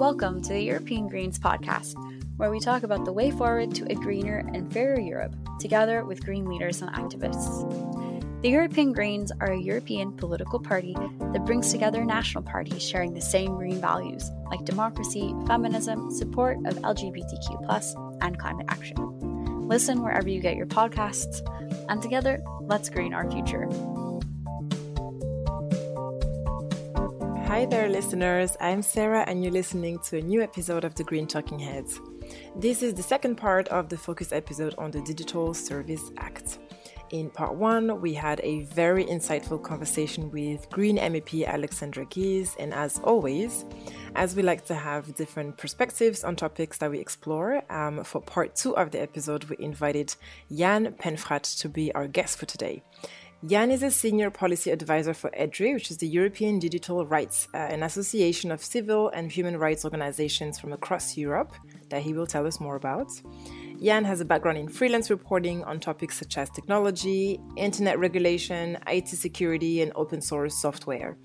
Welcome to the European Greens podcast, where we talk about the way forward to a greener and fairer Europe, together with green leaders and activists. The European Greens are a European political party that brings together national parties sharing the same green values, like democracy, feminism, support of LGBTQ, and climate action. Listen wherever you get your podcasts, and together, let's green our future. Hi there, listeners. I'm Sarah, and you're listening to a new episode of the Green Talking Heads. This is the second part of the focus episode on the Digital Service Act. In part one, we had a very insightful conversation with Green MEP Alexandra Geese, and as always, as we like to have different perspectives on topics that we explore, um, for part two of the episode, we invited Jan Penfrat to be our guest for today. Jan is a senior policy advisor for EDRI, which is the European Digital Rights, uh, an association of civil and human rights organizations from across Europe that he will tell us more about. Jan has a background in freelance reporting on topics such as technology, internet regulation, IT security, and open source software.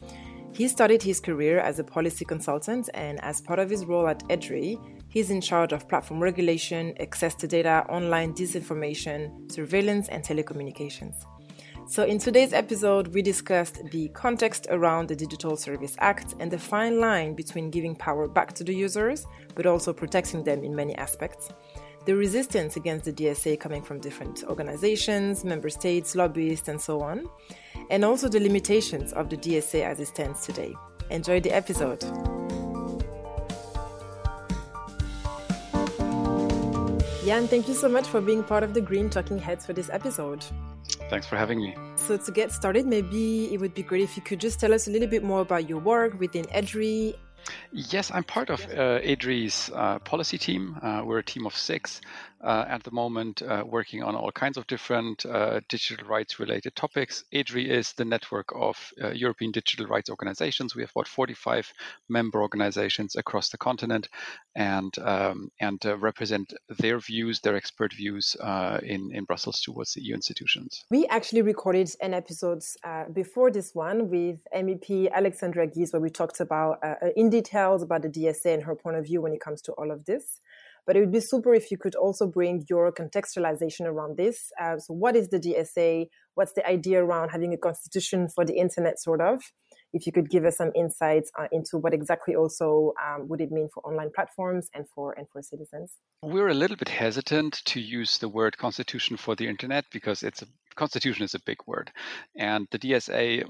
He started his career as a policy consultant, and as part of his role at EDRI, he's in charge of platform regulation, access to data, online disinformation, surveillance, and telecommunications. So, in today's episode, we discussed the context around the Digital Service Act and the fine line between giving power back to the users, but also protecting them in many aspects. The resistance against the DSA coming from different organizations, member states, lobbyists, and so on, and also the limitations of the DSA as it stands today. Enjoy the episode. Jan, thank you so much for being part of the Green Talking Heads for this episode. Thanks for having me. So, to get started, maybe it would be great if you could just tell us a little bit more about your work within EDRI. Yes, I'm part of uh, EDRI's uh, policy team. Uh, we're a team of six uh, at the moment uh, working on all kinds of different uh, digital rights related topics. EDRI is the network of uh, European digital rights organizations. We have about 45 member organizations across the continent and um, and uh, represent their views, their expert views in, in Brussels towards the EU institutions. We actually recorded an episode before this one with MEP Alexandra Geese, where we talked about in details about the DSA and her point of view when it comes to all of this. But it would be super if you could also bring your contextualization around this. Uh, so, what is the DSA? What's the idea around having a constitution for the internet, sort of? If you could give us some insights uh, into what exactly also um, would it mean for online platforms and for and for citizens. We're a little bit hesitant to use the word constitution for the internet because it's a constitution is a big word, and the DSA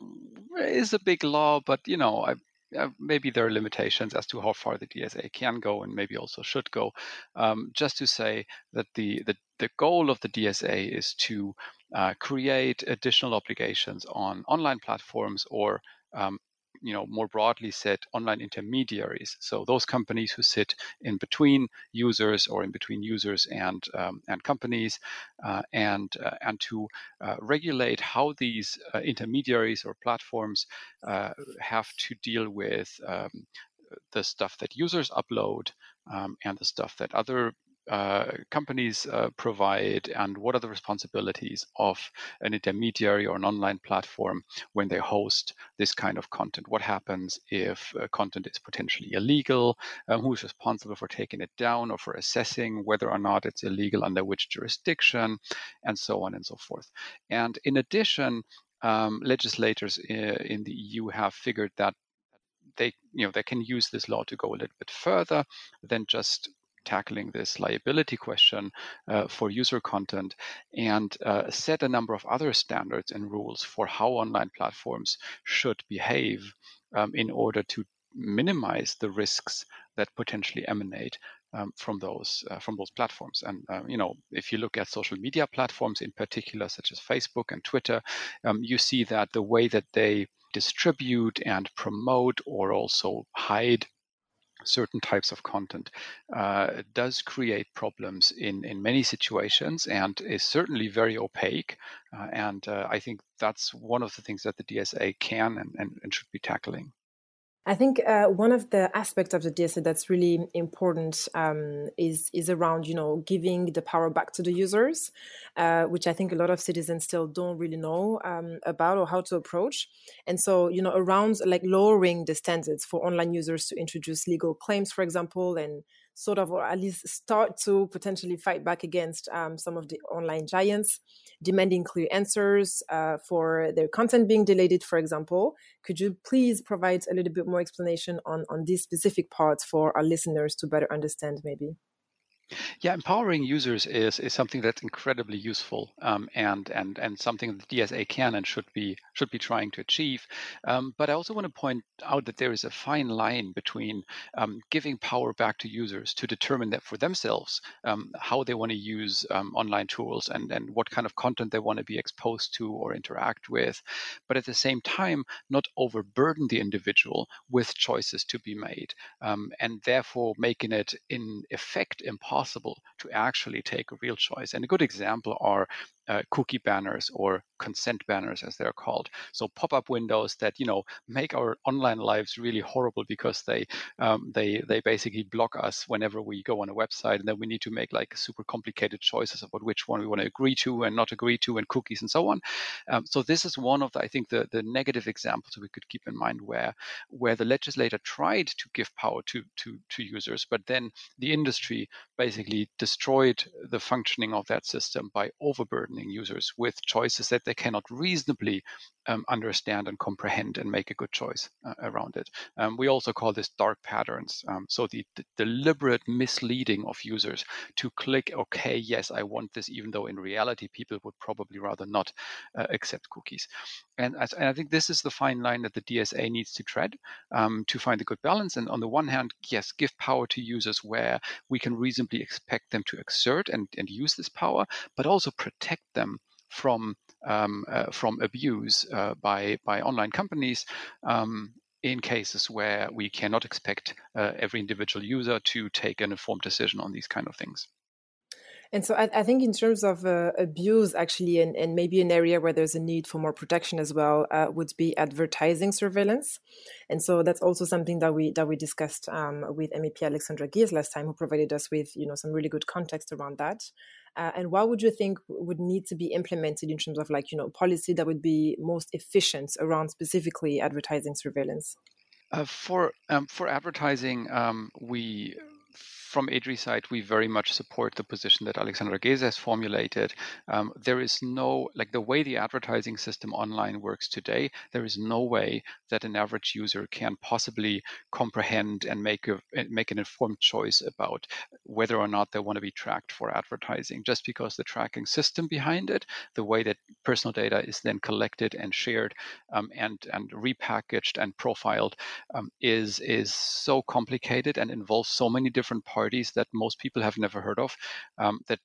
is a big law. But you know, I uh, maybe there are limitations as to how far the DSA can go and maybe also should go. Um, just to say that the, the, the goal of the DSA is to uh, create additional obligations on online platforms or um, you know more broadly said online intermediaries. So those companies who sit in between users or in between users and um, and companies uh, and uh, and to uh, regulate how these uh, intermediaries or platforms uh, have to deal with um, the stuff that users upload um, and the stuff that other uh, companies uh, provide and what are the responsibilities of an intermediary or an online platform when they host this kind of content? What happens if uh, content is potentially illegal? Um, who's responsible for taking it down or for assessing whether or not it's illegal under which jurisdiction? And so on and so forth. And in addition um, legislators uh, in the eu have figured that they you know they can use this law to go a little bit further than just tackling this liability question uh, for user content and uh, set a number of other standards and rules for how online platforms should behave um, in order to minimize the risks that potentially emanate um, from those uh, from those platforms. And uh, you know, if you look at social media platforms in particular, such as Facebook and Twitter, um, you see that the way that they distribute and promote or also hide certain types of content uh, does create problems in, in many situations and is certainly very opaque. Uh, and uh, I think that's one of the things that the DSA can and, and, and should be tackling. I think uh, one of the aspects of the DSA that's really important um, is is around you know giving the power back to the users, uh, which I think a lot of citizens still don't really know um, about or how to approach. And so you know around like lowering the standards for online users to introduce legal claims, for example, and sort of, or at least start to potentially fight back against um, some of the online giants, demanding clear answers uh, for their content being deleted, for example. Could you please provide a little bit more explanation on, on these specific parts for our listeners to better understand, maybe? Yeah, empowering users is is something that's incredibly useful um, and and and something that DSA can and should be should be trying to achieve. Um, but I also want to point out that there is a fine line between um, giving power back to users to determine that for themselves um, how they want to use um, online tools and and what kind of content they want to be exposed to or interact with, but at the same time not overburden the individual with choices to be made um, and therefore making it in effect impossible possible to actually take a real choice. And a good example are uh, cookie banners or consent banners as they're called. So pop-up windows that you know make our online lives really horrible because they um, they they basically block us whenever we go on a website and then we need to make like super complicated choices about which one we want to agree to and not agree to and cookies and so on. Um, so this is one of the i think the, the negative examples we could keep in mind where where the legislator tried to give power to to to users but then the industry basically destroyed the functioning of that system by overburdening users with choices that they cannot reasonably um, understand and comprehend and make a good choice uh, around it. Um, we also call this dark patterns. Um, so the, the, deliberate misleading of users to click, okay, yes, I want this, even though in reality people would probably rather not uh, accept cookies. And, as, and, I think this is the fine line that the DSA needs to tread um, to find a good balance. And on the one hand, yes, give power to users where we can reasonably expect them to exert and, and use this power, but also protect them from um, uh, from abuse uh, by by online companies um, in cases where we cannot expect uh, every individual user to take an informed decision on these kind of things. And so I, I think in terms of uh, abuse, actually, and, and, maybe an area where there's a need for more protection as well, uh, would be advertising surveillance. And so that's also something that we that we discussed um, with MEP Alexandra Geese last time, who provided us with you know some really good context around that. Uh, and what would you think would need to be implemented in terms of like you know policy that would be most efficient around specifically advertising surveillance? Uh, for um, for advertising, um, we from EDRi side, we very much support the position that Alexandra Geese has formulated. Um, there is no, like the way the advertising system online works today, there is no way that an average user can possibly comprehend and make a make an informed choice about whether or not they want to be tracked for advertising. Just because the tracking system behind it, the way that personal data is then collected and shared um, and and repackaged and profiled, um, is is so complicated and involves so many different parts parties that most people have never heard of um, that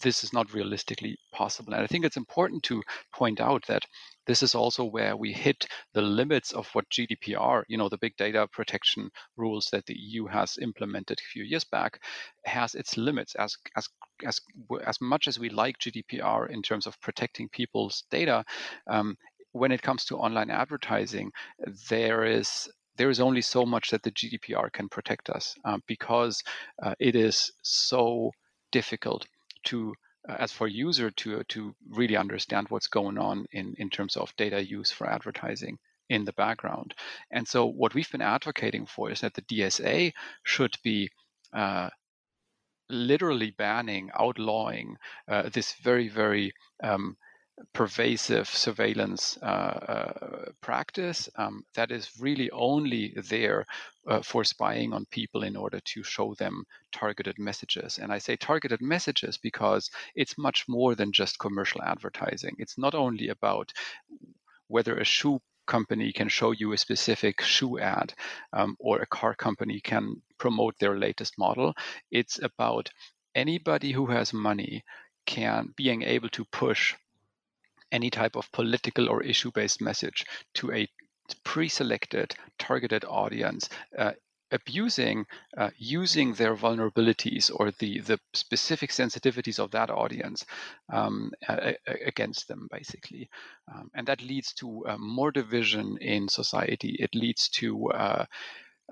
this is not realistically possible. And I think it's important to point out that this is also where we hit the limits of what GDPR, you know, the big data protection rules that the EU has implemented a few years back, has its limits. As as as as much as we like GDPR in terms of protecting people's data, um, when it comes to online advertising, there is there is only so much that the GDPR can protect us uh, because uh, it is so difficult to uh, as for user to to really understand what's going on in in terms of data use for advertising in the background. And so what we've been advocating for is that the DSA should be uh, literally banning, outlawing uh, this very, very um, pervasive surveillance uh, uh, practice um, that is really only there uh, for spying on people in order to show them targeted messages. And I say targeted messages because it's much more than just commercial advertising. It's not only about whether a shoe company can show you a specific shoe ad um, or a car company can promote their latest model. It's about anybody who has money can being able to push any type of political or issue based message to a pre selected targeted audience uh, abusing uh, using their vulnerabilities or the the specific sensitivities of that audience um, against them basically. Um, and that leads to uh, more division in society. It leads to uh,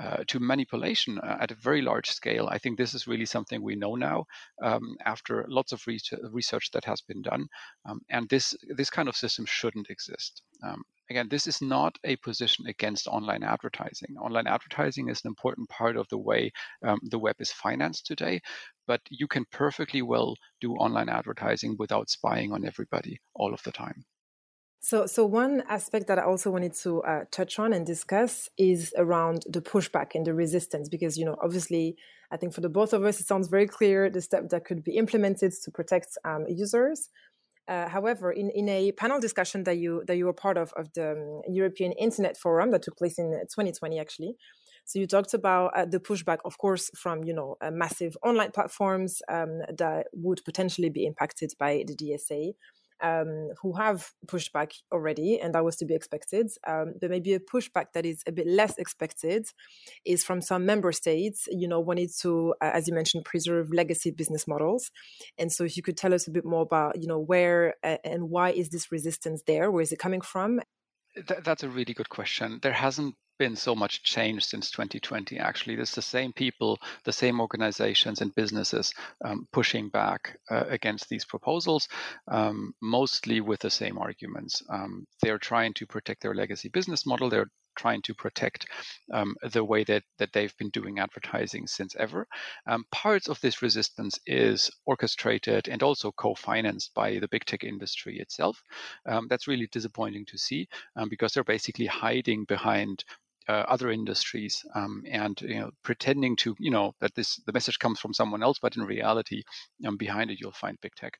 uh, to manipulation uh, at a very large scale. I think this is really something we know now um, after lots of research that has been done, um, and this this kind of system shouldn't exist. Um, again, this is not a position against online advertising. Online advertising is an important part of the way um, the web is financed today, but you can perfectly well do online advertising without spying on everybody all of the time. So, so one aspect that I also wanted to uh, touch on and discuss is around the pushback and the resistance, because you know, obviously, I think for the both of us, it sounds very clear the step that could be implemented to protect um, users. Uh, however, in, in a panel discussion that you that you were part of of the um, European Internet Forum that took place in 2020, actually, so you talked about uh, the pushback, of course, from you know uh, massive online platforms um, that would potentially be impacted by the DSA um, who have pushed back already, and that was to be expected. Um, but maybe a pushback that is a bit less expected is from some member states, you know, wanting to, uh, as you mentioned, preserve legacy business models. And so, if you could tell us a bit more about, you know, where uh, and why is this resistance there? Where is it coming from? Th- that's a really good question. There hasn't been so much change since 2020 actually there's the same people the same organizations and businesses um, pushing back uh, against these proposals um, mostly with the same arguments um, they're trying to protect their legacy business model they're trying to protect um, the way that, that they've been doing advertising since ever. Um, parts of this resistance is orchestrated and also co-financed by the big tech industry itself. Um, that's really disappointing to see because they're basically hiding behind uh, other industries um, and you know pretending to you know that this the message comes from someone else but in reality um, behind it you'll find big tech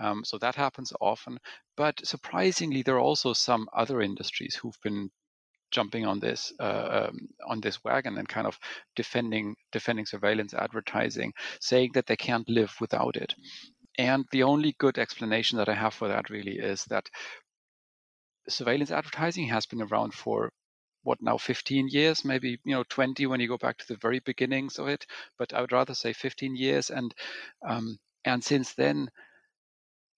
um, so that happens often but surprisingly there are also some other industries who've been jumping on this uh, um, on this wagon and kind of defending defending surveillance advertising, saying that they can't live without it. And the only good explanation that I have for that really is that surveillance advertising has been around for what now 15 years maybe you know 20 when you go back to the very beginnings of it but i would rather say 15 years. And um, and since then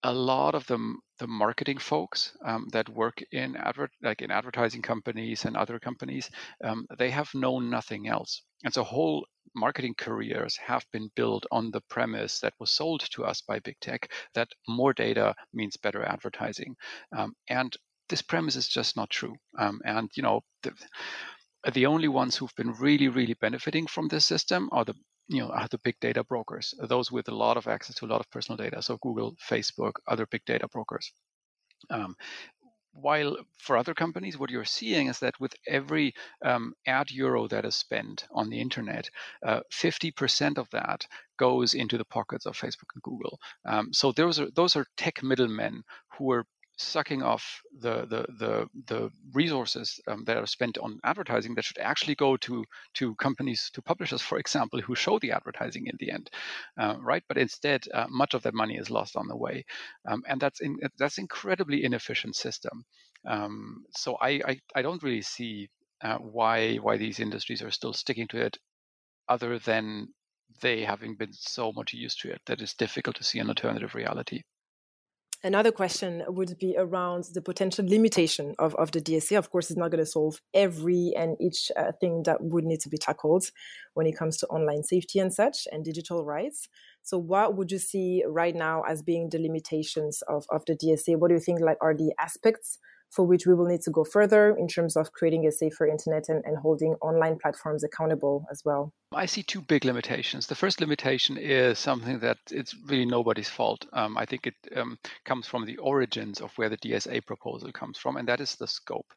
a lot of them the marketing folks um, that work in advert like in advertising companies and other companies um, they have known nothing else. And so whole marketing careers have been built on the premise that was sold to us by big tech that more data means better advertising. Um, and this premise is just not true. Um, and you know the, the only ones who've been really really benefiting from this system are the you know are the big data brokers those with a lot of access to a lot of personal data. So google facebook other big data brokers. Um, while for other companies what you're seeing is that with every um, ad euro that is spent on the internet uh, 50% of that goes into the pockets of facebook and google. Um, so those are those are tech middlemen who are sucking off the the the, the resources um, that are spent on advertising that should actually go to to companies to publishers for example who show the advertising in the end uh, right? But instead uh, much of that money is lost on the way um, and that's in, that's incredibly inefficient system. Um, so I, I, I don't really see uh, why why these industries are still sticking to it other than they having been so much used to it that it's difficult to see an alternative reality Another question would be around the potential limitation of, of the DSA. Of course, it's not going to solve every and each uh, thing that would need to be tackled when it comes to online safety and such and digital rights. So, what would you see right now as being the limitations of, of the DSA? What do you think like are the aspects for which we will need to go further in terms of creating a safer internet and, and holding online platforms accountable as well? I see two big limitations. The first limitation is something that it's really nobody's fault. Um, I think it um, comes from the origins of where the DSA proposal comes from, and that is the scope.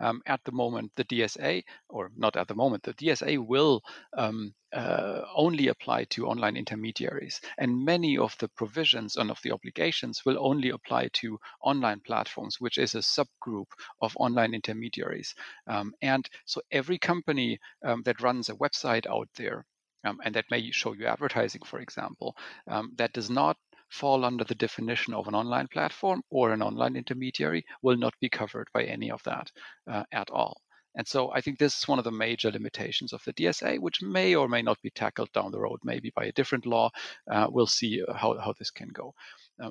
Um, at the moment, the DSA, or not at the moment, the DSA will um, uh, only apply to online intermediaries, and many of the provisions and of the obligations will only apply to online platforms, which is a subgroup of online intermediaries. Um, and so every company um, that runs a website out there there. Um, and that may show you advertising, for example, um, that does not fall under the definition of an online platform or an online intermediary will not be covered by any of that uh, at all. And so I think this is one of the major limitations of the DSA, which may or may not be tackled down the road, maybe by a different law. Uh, we'll see how, how this can go. Uh,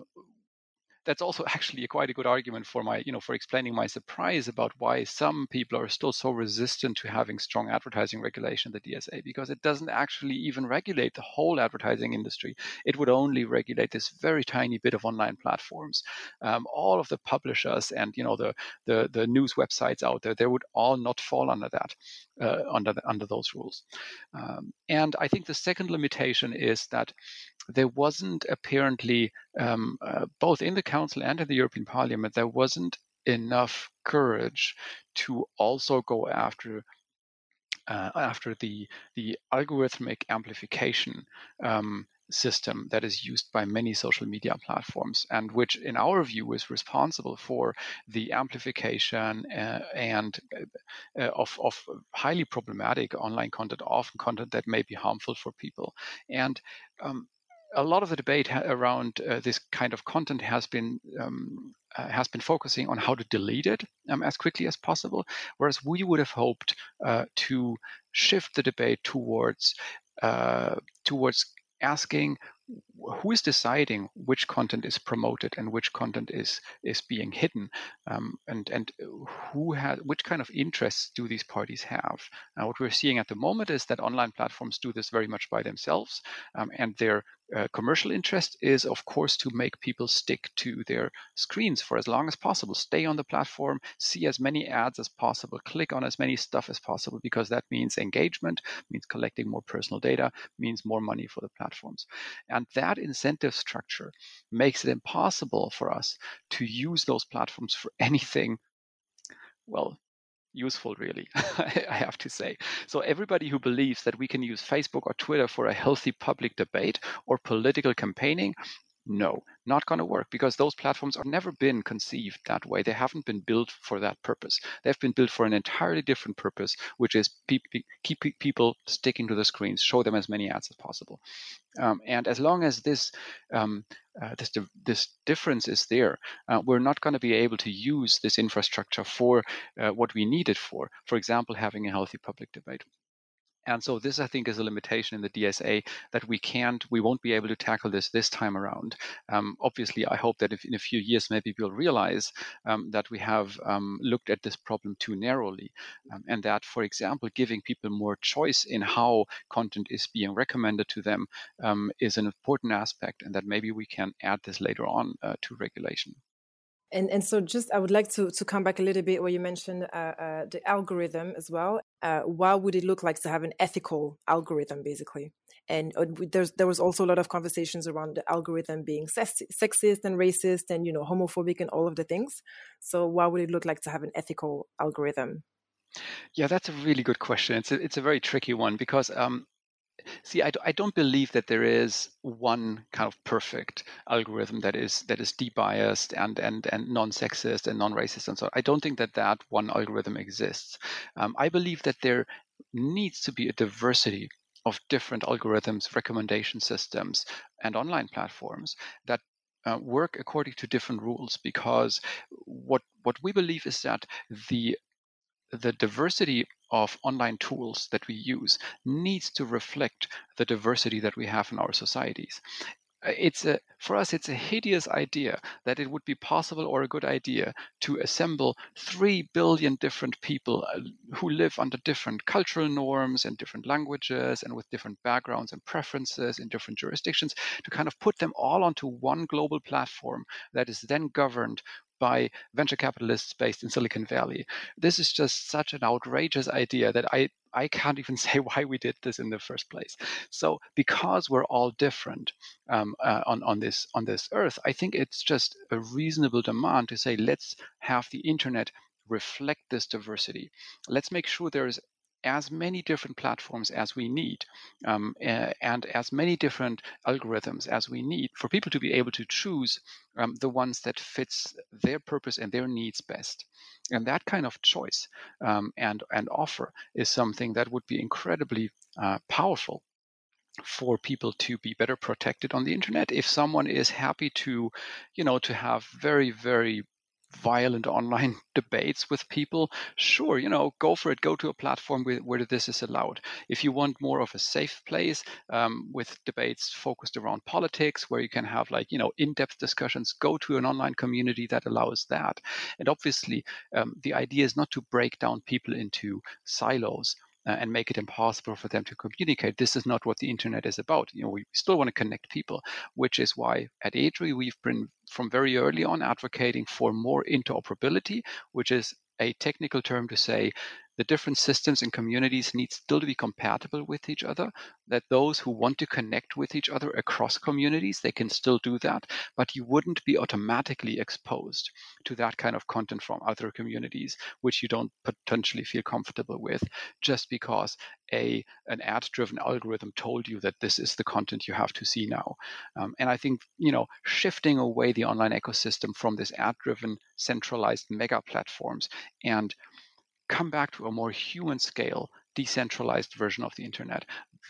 that's also actually a quite a good argument for my, you know, for explaining my surprise about why some people are still so resistant to having strong advertising regulation, the DSA, because it doesn't actually even regulate the whole advertising industry. It would only regulate this very tiny bit of online platforms. Um, all of the publishers and you know the, the the news websites out there, they would all not fall under that, uh, under the, under those rules. Um, and I think the second limitation is that there wasn't apparently um, uh, both in the council and in the European Parliament there wasn't enough courage to also go after uh, after the the algorithmic amplification um, system that is used by many social media platforms and which in our view is responsible for the amplification uh, and uh, of, of highly problematic online content often content that may be harmful for people. And um, a lot of the debate around uh, this kind of content has been um, uh, has been focusing on how to delete it um, as quickly as possible, whereas we would have hoped uh, to shift the debate towards uh, towards asking who is deciding which content is promoted and which content is is being hidden um, and and who has which kind of interests do these parties have? Now what we're seeing at the moment is that online platforms do this very much by themselves um, and their uh, commercial interest is of course to make people stick to their screens for as long as possible stay on the platform see as many ads as possible click on as many stuff as possible because that means engagement means collecting more personal data means more money for the platforms. And that incentive structure makes it impossible for us to use those platforms for anything, well, useful, really, I have to say. So, everybody who believes that we can use Facebook or Twitter for a healthy public debate or political campaigning no, not going to work because those platforms have never been conceived that way. They haven't been built for that purpose. They've been built for an entirely different purpose, which is keep, keep people sticking to the screens, show them as many ads as possible. Um, and as long as this um, uh, this this difference is there, uh, we're not going to be able to use this infrastructure for uh, what we need it for. For example, having a healthy public debate. And so this, I think, is a limitation in the DSA that we can't, we won't be able to tackle this this time around. Um, obviously, I hope that if in a few years maybe we'll realize um, that we have um, looked at this problem too narrowly, um, and that, for example, giving people more choice in how content is being recommended to them um, is an important aspect, and that maybe we can add this later on uh, to regulation. And and so just I would like to to come back a little bit where you mentioned uh, uh, the algorithm as well. Uh, what would it look like to have an ethical algorithm, basically? And uh, there's there was also a lot of conversations around the algorithm being sexist and racist and you know homophobic and all of the things. So what would it look like to have an ethical algorithm? Yeah, that's a really good question. It's a, it's a very tricky one because um, see I, I don't believe that there is one kind of perfect algorithm that is that is debiased and and and non-sexist and non-racist and so on. i don't think that that one algorithm exists um, i believe that there needs to be a diversity of different algorithms recommendation systems and online platforms that uh, work according to different rules because what what we believe is that the the diversity of online tools that we use needs to reflect the diversity that we have in our societies. Uh, it's a for us it's a hideous idea that it would be possible or a good idea to assemble 3 billion different people uh, who live under different cultural norms and different languages and with different backgrounds and preferences in different jurisdictions to kind of put them all onto one global platform that is then governed by venture capitalists based in Silicon Valley. This is just such an outrageous idea that I, I can't even say why we did this in the first place. So because we're all different um, uh, on, on this on this earth, I think it's just a reasonable demand to say let's have the internet reflect this diversity. Let's make sure there is as many different platforms as we need um, and as many different algorithms as we need for people to be able to choose um, the ones that fits their purpose and their needs best. And that kind of choice um, and and offer is something that would be incredibly uh, powerful for people to be better protected on the internet if someone is happy to you know to have very very violent online debates with people, sure, you know, go for it. Go to a platform where, where this is allowed. If you want more of a safe place um, with debates focused around politics, where you can have like, you know, in-depth discussions, go to an online community that allows that. And obviously, um, the idea is not to break down people into silos uh, and make it impossible for them to communicate. This is not what the internet is about. You know, we still want to connect people, which is why at EDRi we've been from very early on advocating for more interoperability, which is a technical term to say the different systems and communities need still to be compatible with each other that those who want to connect with each other across communities they can still do that but you wouldn't be automatically exposed to that kind of content from other communities which you don't potentially feel comfortable with just because a an ad driven algorithm told you that this is the content you have to see now. Um, and i think you know shifting away the online ecosystem from this ad driven centralized mega platforms and come back to a more human scale, decentralized version of the internet.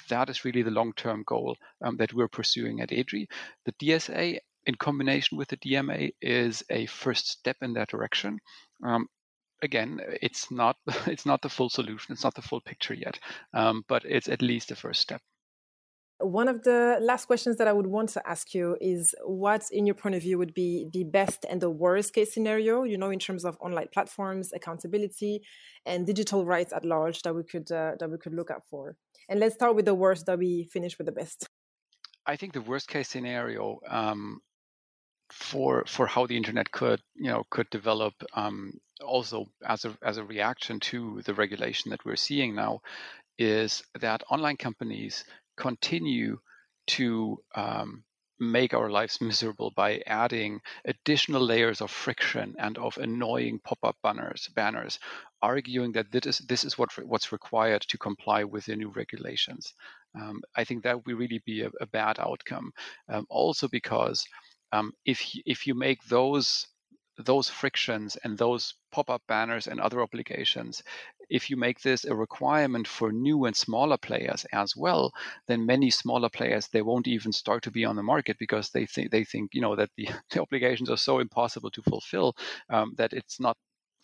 That is really the long term goal um, that we're pursuing at EDRi. The DSA, in combination with the DMA, is a first step in that direction. Um, again, it's not it's not the full solution. It's not the full picture yet, um, but it's at least a first step. One of the last questions that I would want to ask you is what, in your point of view, would be the best and the worst case scenario, you know, in terms of online platforms, accountability, and digital rights at large that we could uh, that we could look out for. And let's start with the worst that we finish with the best. I think the worst case scenario um, for for how the internet could you know could develop um, also as a as a reaction to the regulation that we're seeing now is that online companies continue to um, make our lives miserable by adding additional layers of friction and of annoying pop-up banners banners arguing that this is this is what what's required to comply with the new regulations. Um, i think that would really be a, a bad outcome. Um, also because um, if if you make those those frictions and those pop-up banners and other obligations if you make this a requirement for new and smaller players as well then many smaller players they won't even start to be on the market because they think they think you know that the, the obligations are so impossible to fulfill um, that it's not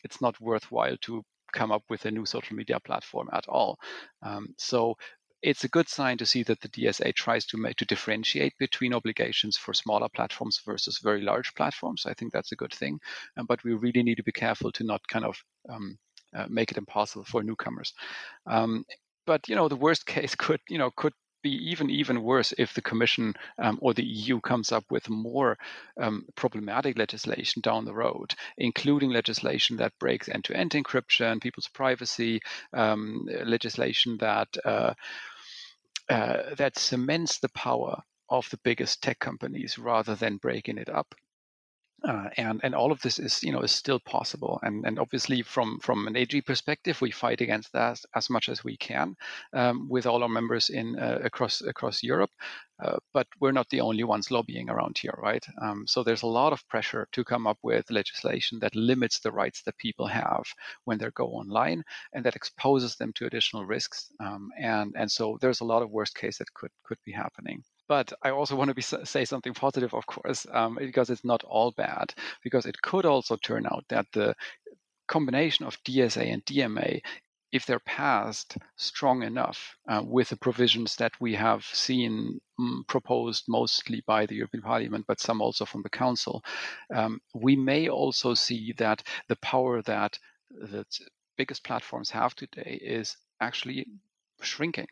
it's not worthwhile to come up with a new social media platform at all um, so it's a good sign to see that the DSA tries to make to differentiate between obligations for smaller platforms versus very large platforms. I think that's a good thing, um, but we really need to be careful to not kind of um, make it impossible for newcomers. Um, but you know, the worst case could you know could be even even worse if the Commission um, or the EU comes up with more um, problematic legislation down the road, including legislation that breaks end-to-end encryption, people's privacy, um, legislation that uh, uh, that cements the power of the biggest tech companies rather than breaking it up. Uh, and and all of this is you know is still possible. And and obviously from from an AG perspective we fight against that as much as we can um, with all our members in uh, across across Europe. Uh, but we're not the only ones lobbying around here right? Um, so there's a lot of pressure to come up with legislation that limits the rights that people have when they go online and that exposes them to additional risks. Um, and and so there's a lot of worst case that could could be happening but I also want to be, say something positive, of course, um, because it's not all bad. Because it could also turn out that the combination of DSA and DMA if they're passed strong enough uh, with the provisions that we have seen um, proposed mostly by the European Parliament, but some also from the Council, um, we may also see that the power that the biggest platforms have today is actually shrinking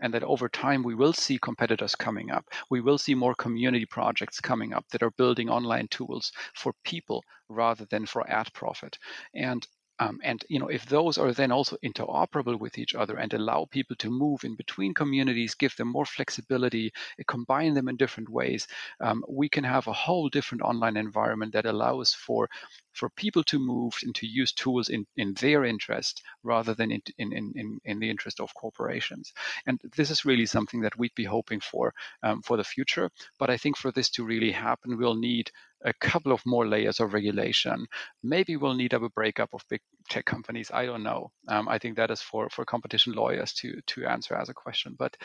and that over time we will see competitors coming up. We will see more community projects coming up that are building online tools for people rather than for ad profit. And um, and you know, if those are then also interoperable with each other and allow people to move in between communities, give them more flexibility, eh, combine them in different ways, um, we can have a whole different online environment that allows for for people to move and to use tools in, in their interest rather than in, in, in, in the interest of corporations. And this is really something that we'd be hoping for um, for the future. But I think for this to really happen, we'll need a couple of more layers of regulation. Maybe we'll need a breakup of big tech companies. I don't know. Um, I think that is for, for competition lawyers to to answer as a question. But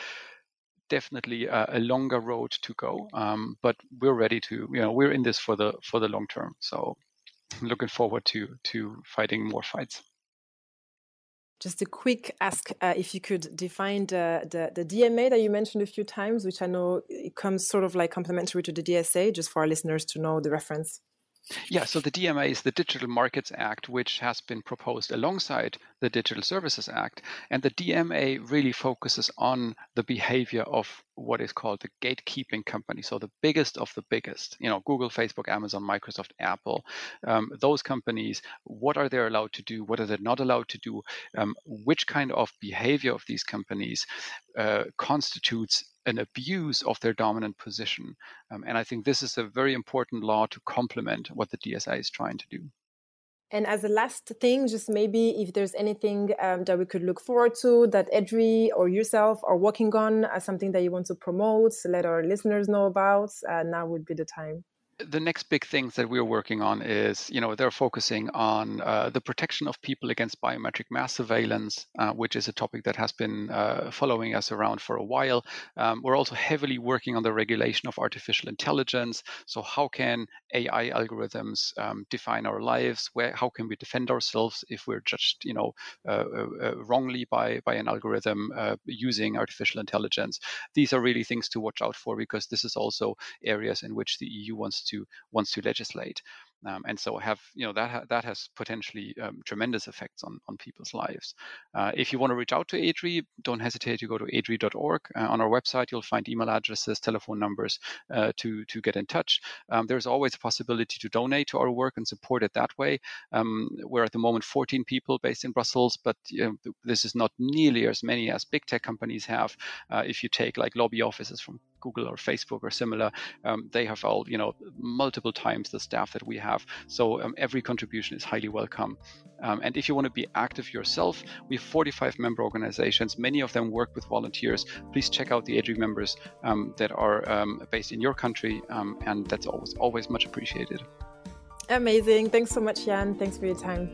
definitely a, a longer road to go. Um, but we're ready to, you know, we're in this for the for the long term. So looking forward to to fighting more fights. Just a quick ask uh, if you could define the, the, the, DMA that you mentioned a few times, which I know it comes sort of like complementary to the DSA, just for our listeners to know the reference. Yeah, so the DMA is the Digital Markets Act, which has been proposed alongside the Digital Services Act. And the DMA really focuses on the behavior of what is called the gatekeeping company. So the biggest of the biggest, you know, Google, Facebook, Amazon, Microsoft, Apple, um, those companies, what are they allowed to do? What are they not allowed to do? Um, which kind of behavior of these companies uh, constitutes an abuse of their dominant position. Um, and I think this is a very important law to complement what the DSA is trying to do. And as a last thing, just maybe if there's anything um, that we could look forward to that EDRi or yourself are working on as something that you want to promote, let our listeners know about, uh, now would be the time the next big things that we're working on is, you know, they're focusing on uh, the protection of people against biometric mass surveillance, uh, which is a topic that has been uh, following us around for a while. Um, we're also heavily working on the regulation of artificial intelligence. So, how can AI algorithms um, define our lives? Where, how can we defend ourselves if we're judged, you know, uh, uh, uh, wrongly by by an algorithm using artificial intelligence? These are really things to watch out for because this is also areas in which the EU wants to to wants to legislate. Um, and so have you know that ha- that has potentially um, tremendous effects on on people's lives. Uh, if you want to reach out to EDRi, don't hesitate to go to edri.org. Uh, on our website, you'll find email addresses, telephone numbers uh, to to get in touch. Um, there's always a possibility to donate to our work and support it that way. Um, we're at the moment 14 people based in Brussels, but you know, this is not nearly as many as big tech companies have. Uh, if you take like lobby offices from Google or Facebook or similar, um, they have all you know multiple times the staff that we have. So um, every contribution is highly welcome. Um, and if you want to be active yourself, we have 45 member organizations. Many of them work with volunteers. Please check out the EDRi members um, that are um, based in your country, um, and that's always always much appreciated. Amazing. Thanks so much, Jan. Thanks for your time.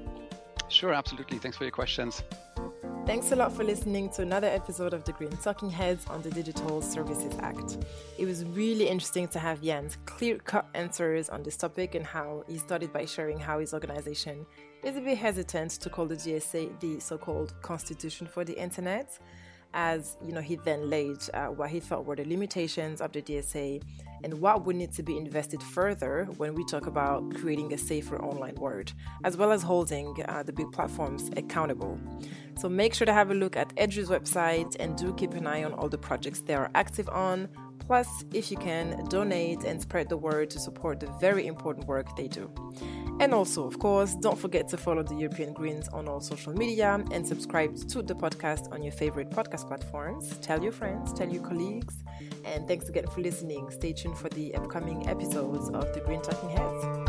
Sure, absolutely. Thanks for your questions. Thanks a lot for listening to another episode of the Green Talking Heads on the Digital Services Act. It was really interesting to have Jan's clear cut answers on this topic and how he started by sharing how his organization is a bit hesitant to call the DSA the so called Constitution for the Internet as you know he then laid uh, what he thought were the limitations of the DSA and what would need to be invested further when we talk about creating a safer online world, as well as holding uh, the big platforms accountable. So make sure to have a look at EDRi's website and do keep an eye on all the projects they are active on. Plus, if you can, donate and spread the word to support the very important work they do. And also, of course, don't forget to follow the European Greens on all social media and subscribe to the podcast on your favorite podcast platforms. Tell your friends, tell your colleagues. And thanks again for listening. Stay tuned for the upcoming episodes of the Green Talking Heads.